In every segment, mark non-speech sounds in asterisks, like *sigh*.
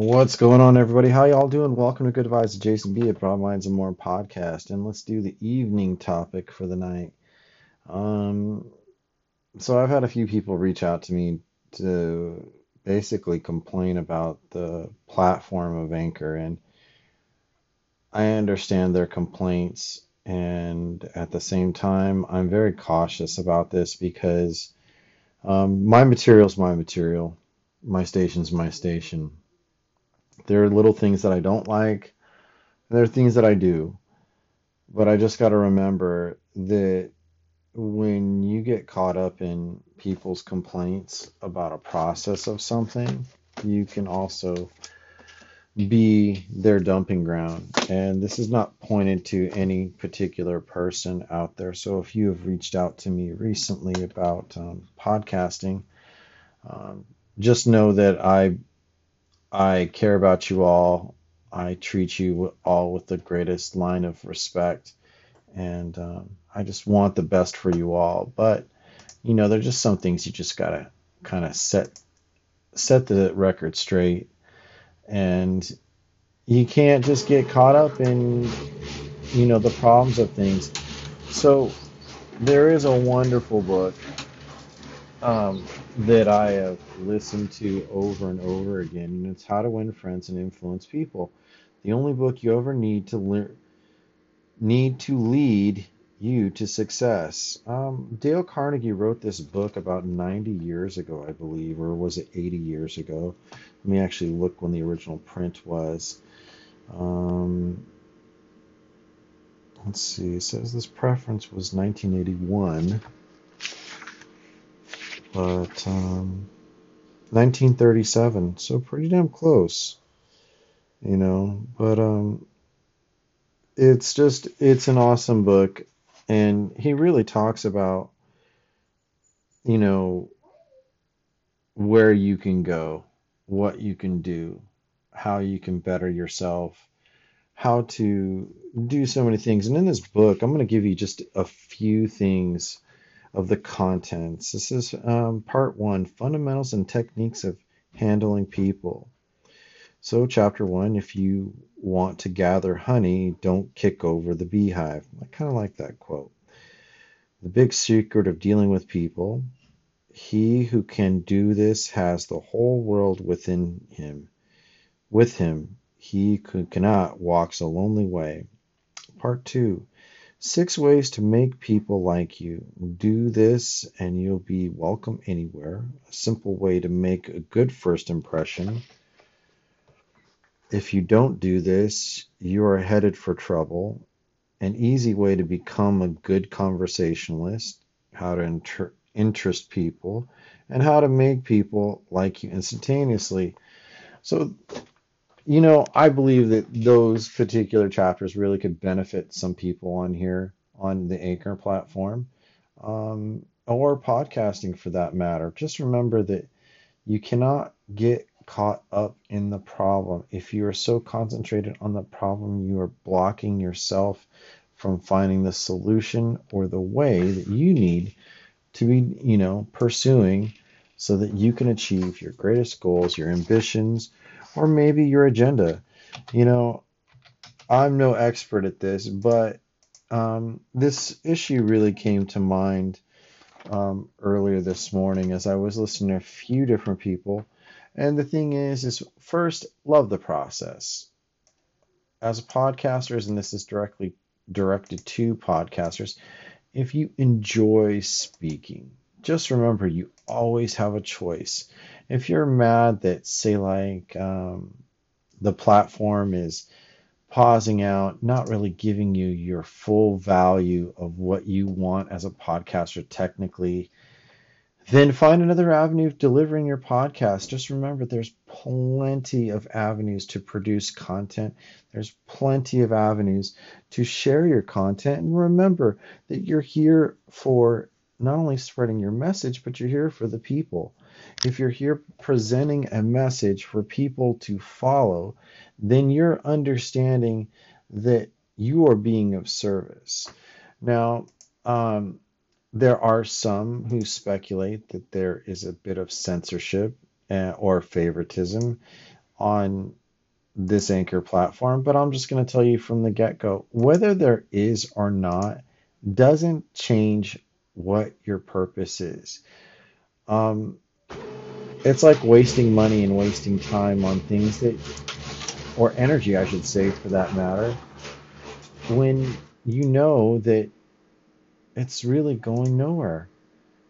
What's going on, everybody? How y'all doing? Welcome to Good Advice with Jason B. at Broad Minds and More podcast. And let's do the evening topic for the night. Um, so I've had a few people reach out to me to basically complain about the platform of Anchor, and I understand their complaints. And at the same time, I'm very cautious about this because um, my material's my material, my station's my station. There are little things that I don't like, and there are things that I do. But I just got to remember that when you get caught up in people's complaints about a process of something, you can also be their dumping ground. And this is not pointed to any particular person out there. So if you have reached out to me recently about um, podcasting, um, just know that I I care about you all. I treat you all with the greatest line of respect, and um, I just want the best for you all. But you know, there's just some things you just gotta kind of set set the record straight, and you can't just get caught up in you know the problems of things. So there is a wonderful book um, that I have listened to over and over again, and it's How to Win Friends and Influence People. The only book you ever need to learn need to lead you to success. Um, Dale Carnegie wrote this book about 90 years ago, I believe, or was it 80 years ago? Let me actually look when the original print was. Um, let's see. It says this preference was 1981 but um, 1937, so pretty damn close, you know. But um, it's just it's an awesome book, and he really talks about, you know, where you can go, what you can do, how you can better yourself, how to do so many things. And in this book, I'm going to give you just a few things of the contents. This is um, part one fundamentals and techniques of handling people. So, chapter one if you want to gather honey, don't kick over the beehive. I kind of like that quote. The big secret of dealing with people he who can do this has the whole world within him. With him, he who cannot walks a lonely way. Part two Six ways to make people like you. Do this and you'll be welcome anywhere. A simple way to make a good first impression. If you don't do this, you are headed for trouble. An easy way to become a good conversationalist. How to inter- interest people and how to make people like you instantaneously. So you know, I believe that those particular chapters really could benefit some people on here on the Anchor platform um, or podcasting for that matter. Just remember that you cannot get caught up in the problem. If you are so concentrated on the problem, you are blocking yourself from finding the solution or the way that you need to be, you know, pursuing so that you can achieve your greatest goals, your ambitions, or maybe your agenda. You know, I'm no expert at this, but um, this issue really came to mind um, earlier this morning as I was listening to a few different people. And the thing is, is first, love the process. As podcasters, and this is directly directed to podcasters, if you enjoy speaking, just remember you always have a choice if you're mad that say like um, the platform is pausing out, not really giving you your full value of what you want as a podcaster technically, then find another avenue of delivering your podcast. Just remember there's plenty of avenues to produce content. There's plenty of avenues to share your content. And remember that you're here for not only spreading your message, but you're here for the people. If you're here presenting a message for people to follow, then you're understanding that you are being of service. Now, um, there are some who speculate that there is a bit of censorship uh, or favoritism on this anchor platform, but I'm just going to tell you from the get go whether there is or not doesn't change what your purpose is. Um, it's like wasting money and wasting time on things that, or energy, I should say, for that matter, when you know that it's really going nowhere.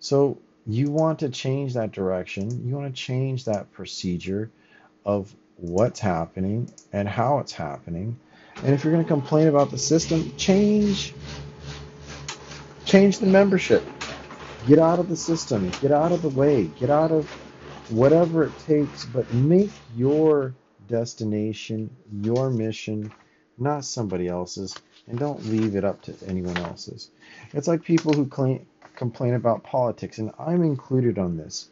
So you want to change that direction. You want to change that procedure of what's happening and how it's happening. And if you're going to complain about the system, change change the membership. Get out of the system. Get out of the way. Get out of whatever it takes, but make your destination, your mission, not somebody else's, and don't leave it up to anyone else's. It's like people who claim, complain about politics, and I'm included on this.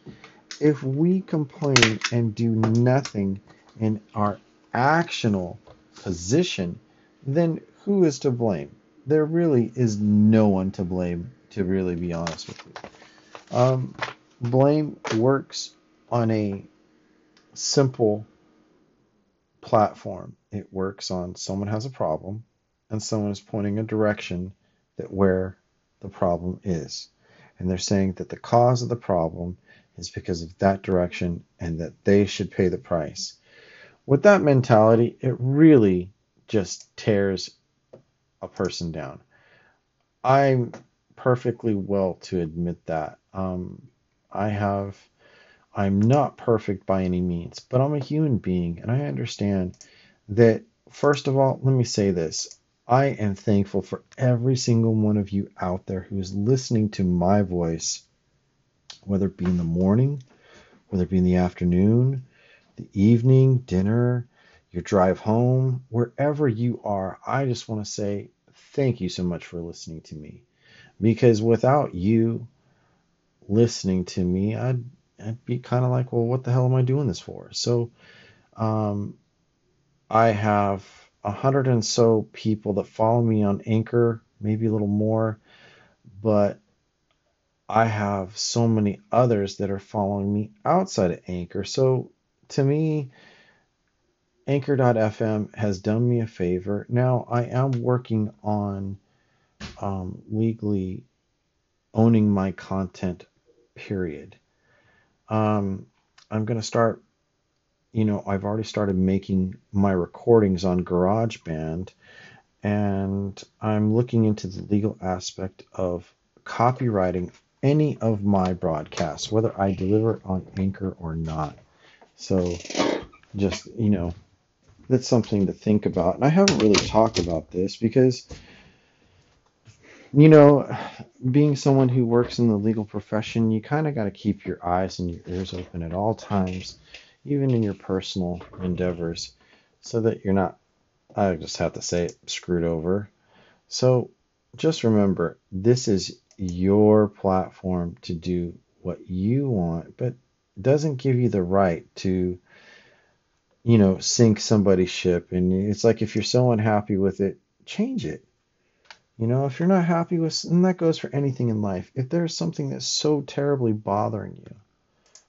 If we complain and do nothing in our actional position, then who is to blame? There really is no one to blame, to really be honest with you. Um, blame works on a simple platform. It works on someone has a problem and someone is pointing a direction that where the problem is. And they're saying that the cause of the problem is because of that direction and that they should pay the price. With that mentality, it really just tears a person down. I'm perfectly well to admit that. Um, I have, I'm not perfect by any means, but I'm a human being and I understand that, first of all, let me say this. I am thankful for every single one of you out there who is listening to my voice, whether it be in the morning, whether it be in the afternoon, the evening, dinner, your drive home, wherever you are. I just want to say thank you so much for listening to me. Because without you listening to me, I'd, I'd be kind of like, well, what the hell am I doing this for? So um, I have a hundred and so people that follow me on Anchor, maybe a little more, but I have so many others that are following me outside of Anchor. So to me, Anchor.fm has done me a favor. Now I am working on um, legally owning my content, period. Um, I'm going to start you know, I've already started making my recordings on GarageBand, and I'm looking into the legal aspect of copyrighting any of my broadcasts, whether I deliver on Anchor or not. So, just, you know, that's something to think about. And I haven't really talked about this because, you know, being someone who works in the legal profession, you kind of got to keep your eyes and your ears open at all times even in your personal endeavors, so that you're not, I just have to say it, screwed over. So just remember, this is your platform to do what you want, but doesn't give you the right to, you know, sink somebody's ship. And it's like if you're so unhappy with it, change it. You know, if you're not happy with, and that goes for anything in life, if there's something that's so terribly bothering you,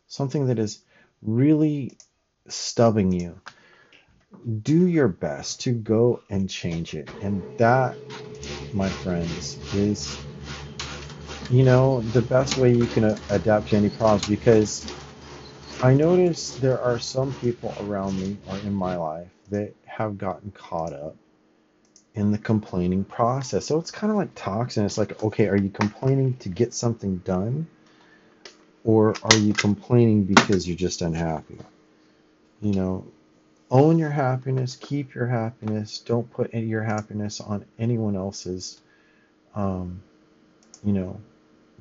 something that is really stubbing you, do your best to go and change it. And that, my friends, is, you know, the best way you can adapt to any problems because I notice there are some people around me or in my life that have gotten caught up in the complaining process. So it's kind of like toxin. It's like, okay, are you complaining to get something done? Or are you complaining because you're just unhappy? You know, own your happiness, keep your happiness. Don't put your happiness on anyone else's, um, you know,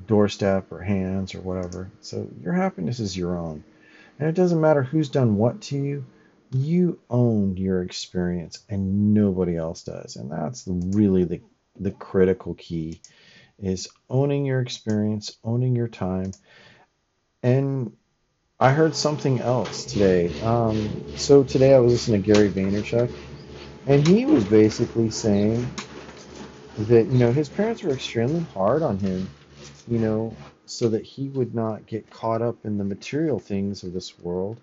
doorstep or hands or whatever. So your happiness is your own. And it doesn't matter who's done what to you. You own your experience and nobody else does. And that's really the, the critical key is owning your experience, owning your time, and I heard something else today. Um, so today I was listening to Gary Vaynerchuk, and he was basically saying that you know his parents were extremely hard on him, you know, so that he would not get caught up in the material things of this world,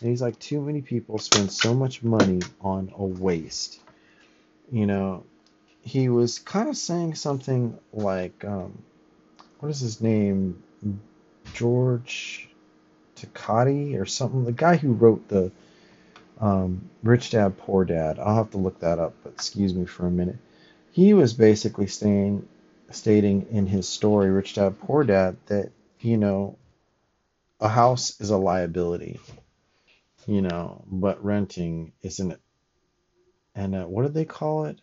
And he's like, too many people spend so much money on a waste. You know, he was kind of saying something like, um, what is his name? George Takati or something. The guy who wrote the um, Rich Dad Poor Dad. I'll have to look that up, but excuse me for a minute. He was basically saying, stating in his story, Rich Dad Poor Dad, that you know, a house is a liability, you know, but renting isn't. And uh, what do they call it?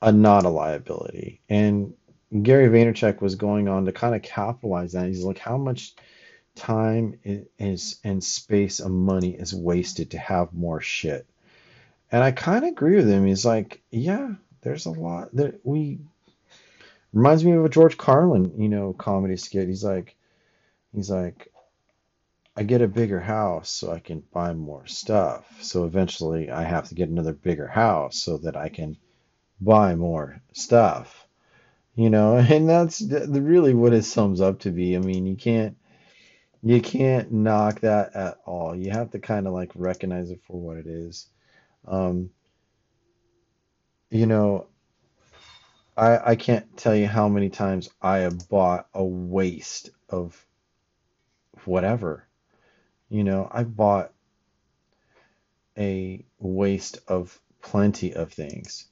A not a liability. And Gary Vaynerchuk was going on to kind of capitalize that. He's like, how much time is and space and money is wasted to have more shit. And I kind of agree with him. He's like, yeah, there's a lot that we reminds me of a George Carlin, you know, comedy skit. He's like, he's like, I get a bigger house so I can buy more stuff. So eventually I have to get another bigger house so that I can buy more stuff. You know, *laughs* and that's really what it sums up to be. I mean, you can't you can't knock that at all. You have to kind of like recognize it for what it is. Um, you know, I I can't tell you how many times I have bought a waste of whatever. You know, I bought a waste of plenty of things.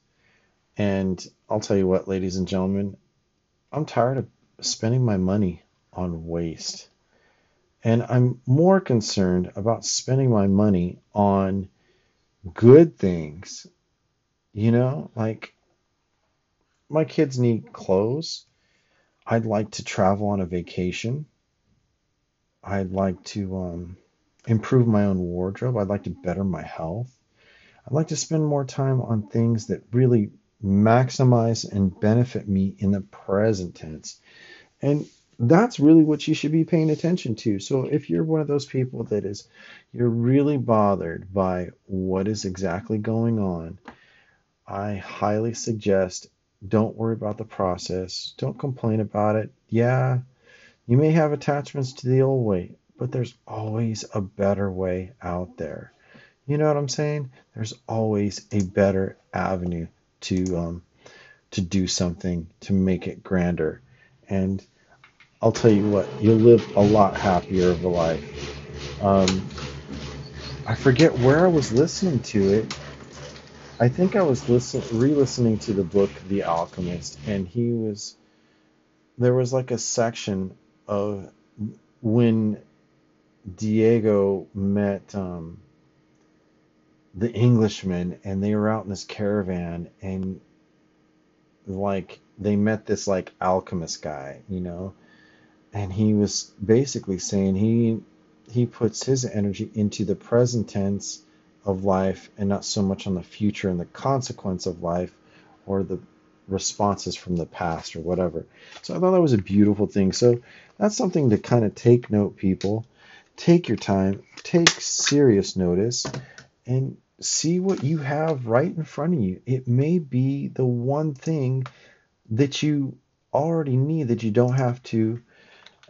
And I'll tell you what, ladies and gentlemen, I'm tired of spending my money on waste. And I'm more concerned about spending my money on good things. You know, like my kids need clothes. I'd like to travel on a vacation. I'd like to um, improve my own wardrobe. I'd like to better my health. I'd like to spend more time on things that really maximize and benefit me in the present tense. And that's really what you should be paying attention to. So if you're one of those people that is you're really bothered by what is exactly going on, I highly suggest don't worry about the process. Don't complain about it. Yeah, you may have attachments to the old way, but there's always a better way out there. You know what I'm saying? There's always a better avenue to um, to do something to make it grander. And I'll tell you what, you'll live a lot happier of a life. Um, I forget where I was listening to it. I think I was listen, re-listening to the book The Alchemist, and he was there was like a section of when Diego met um, the Englishman, and they were out in this caravan, and like they met this like alchemist guy, you know, and he was basically saying he he puts his energy into the present tense of life and not so much on the future and the consequence of life or the responses from the past or whatever. So I thought that was a beautiful thing. So that's something to kind of take note, people. Take your time, take serious notice, and see what you have right in front of you. It may be the one thing that you already need that you don't have to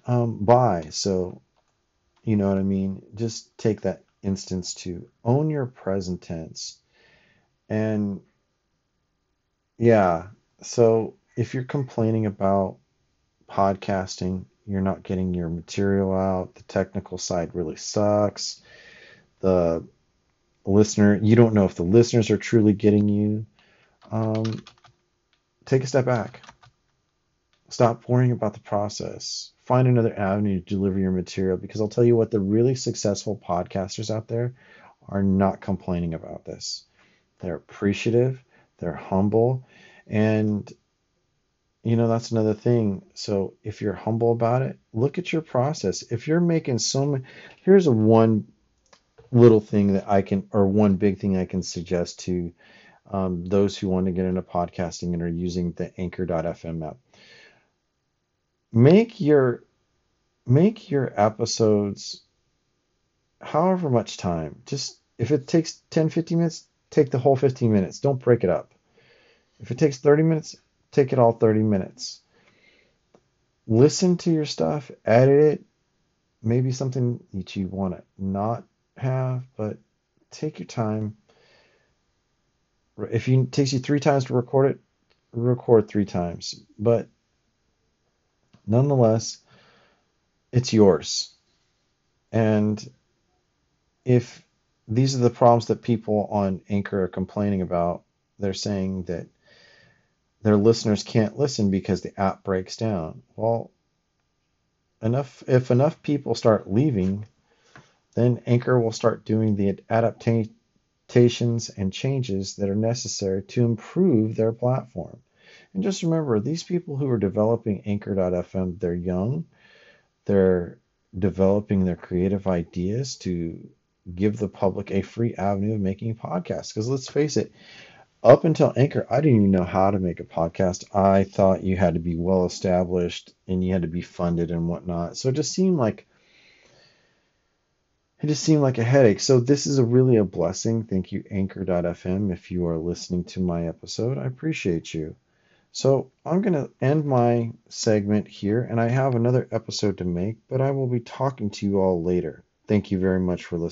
um, buy. So, you know what I mean? Just take that instance to own your present tense. And yeah, so if you're complaining about podcasting, you're not getting your material out, the technical side really sucks. The listener, you don't know if the listeners are truly getting you. Um, take a step back. Stop worrying about the process find another avenue to deliver your material because I'll tell you what, the really successful podcasters out there are not complaining about this. They're appreciative, they're humble, and you know that's another thing. So if you're humble about it, look at your process. If you're making so many, here's a one little thing that I can, or one big thing I can suggest to um, those who want to get into podcasting and are using the Anchor.fm app make your make your episodes however much time. Just if it takes 10 15 minutes, take the whole 15 minutes. Don't break it up. If it takes 30 minutes, take it all 30 minutes. Listen to your stuff, edit it, maybe something that you want to not have, but take your time. If it takes you three times to record it, record three times. But nonetheless, it's yours. And if these are the problems that people on Anchor are complaining about, they're saying that their listeners can't listen because the app breaks down. Well, enough if enough people start leaving, then Anchor will start doing the adaptations and changes that are necessary to improve their platform. And just remember, these people who are developing Anchor.fm, they're young, they're developing their creative ideas to give the public a free avenue of making podcasts. Because let's face it, up until Anchor, I didn't even know how to make a podcast. I thought you had to be well established and you had to be funded and whatnot. So it just seemed like it just seemed like a headache. So this is a really a blessing. Thank you, Anchor.fm, if you are listening to my episode. I appreciate you. So I'm going to end my segment here, and I have another episode to make, but I will be talking to you all later. Thank you very much for listening.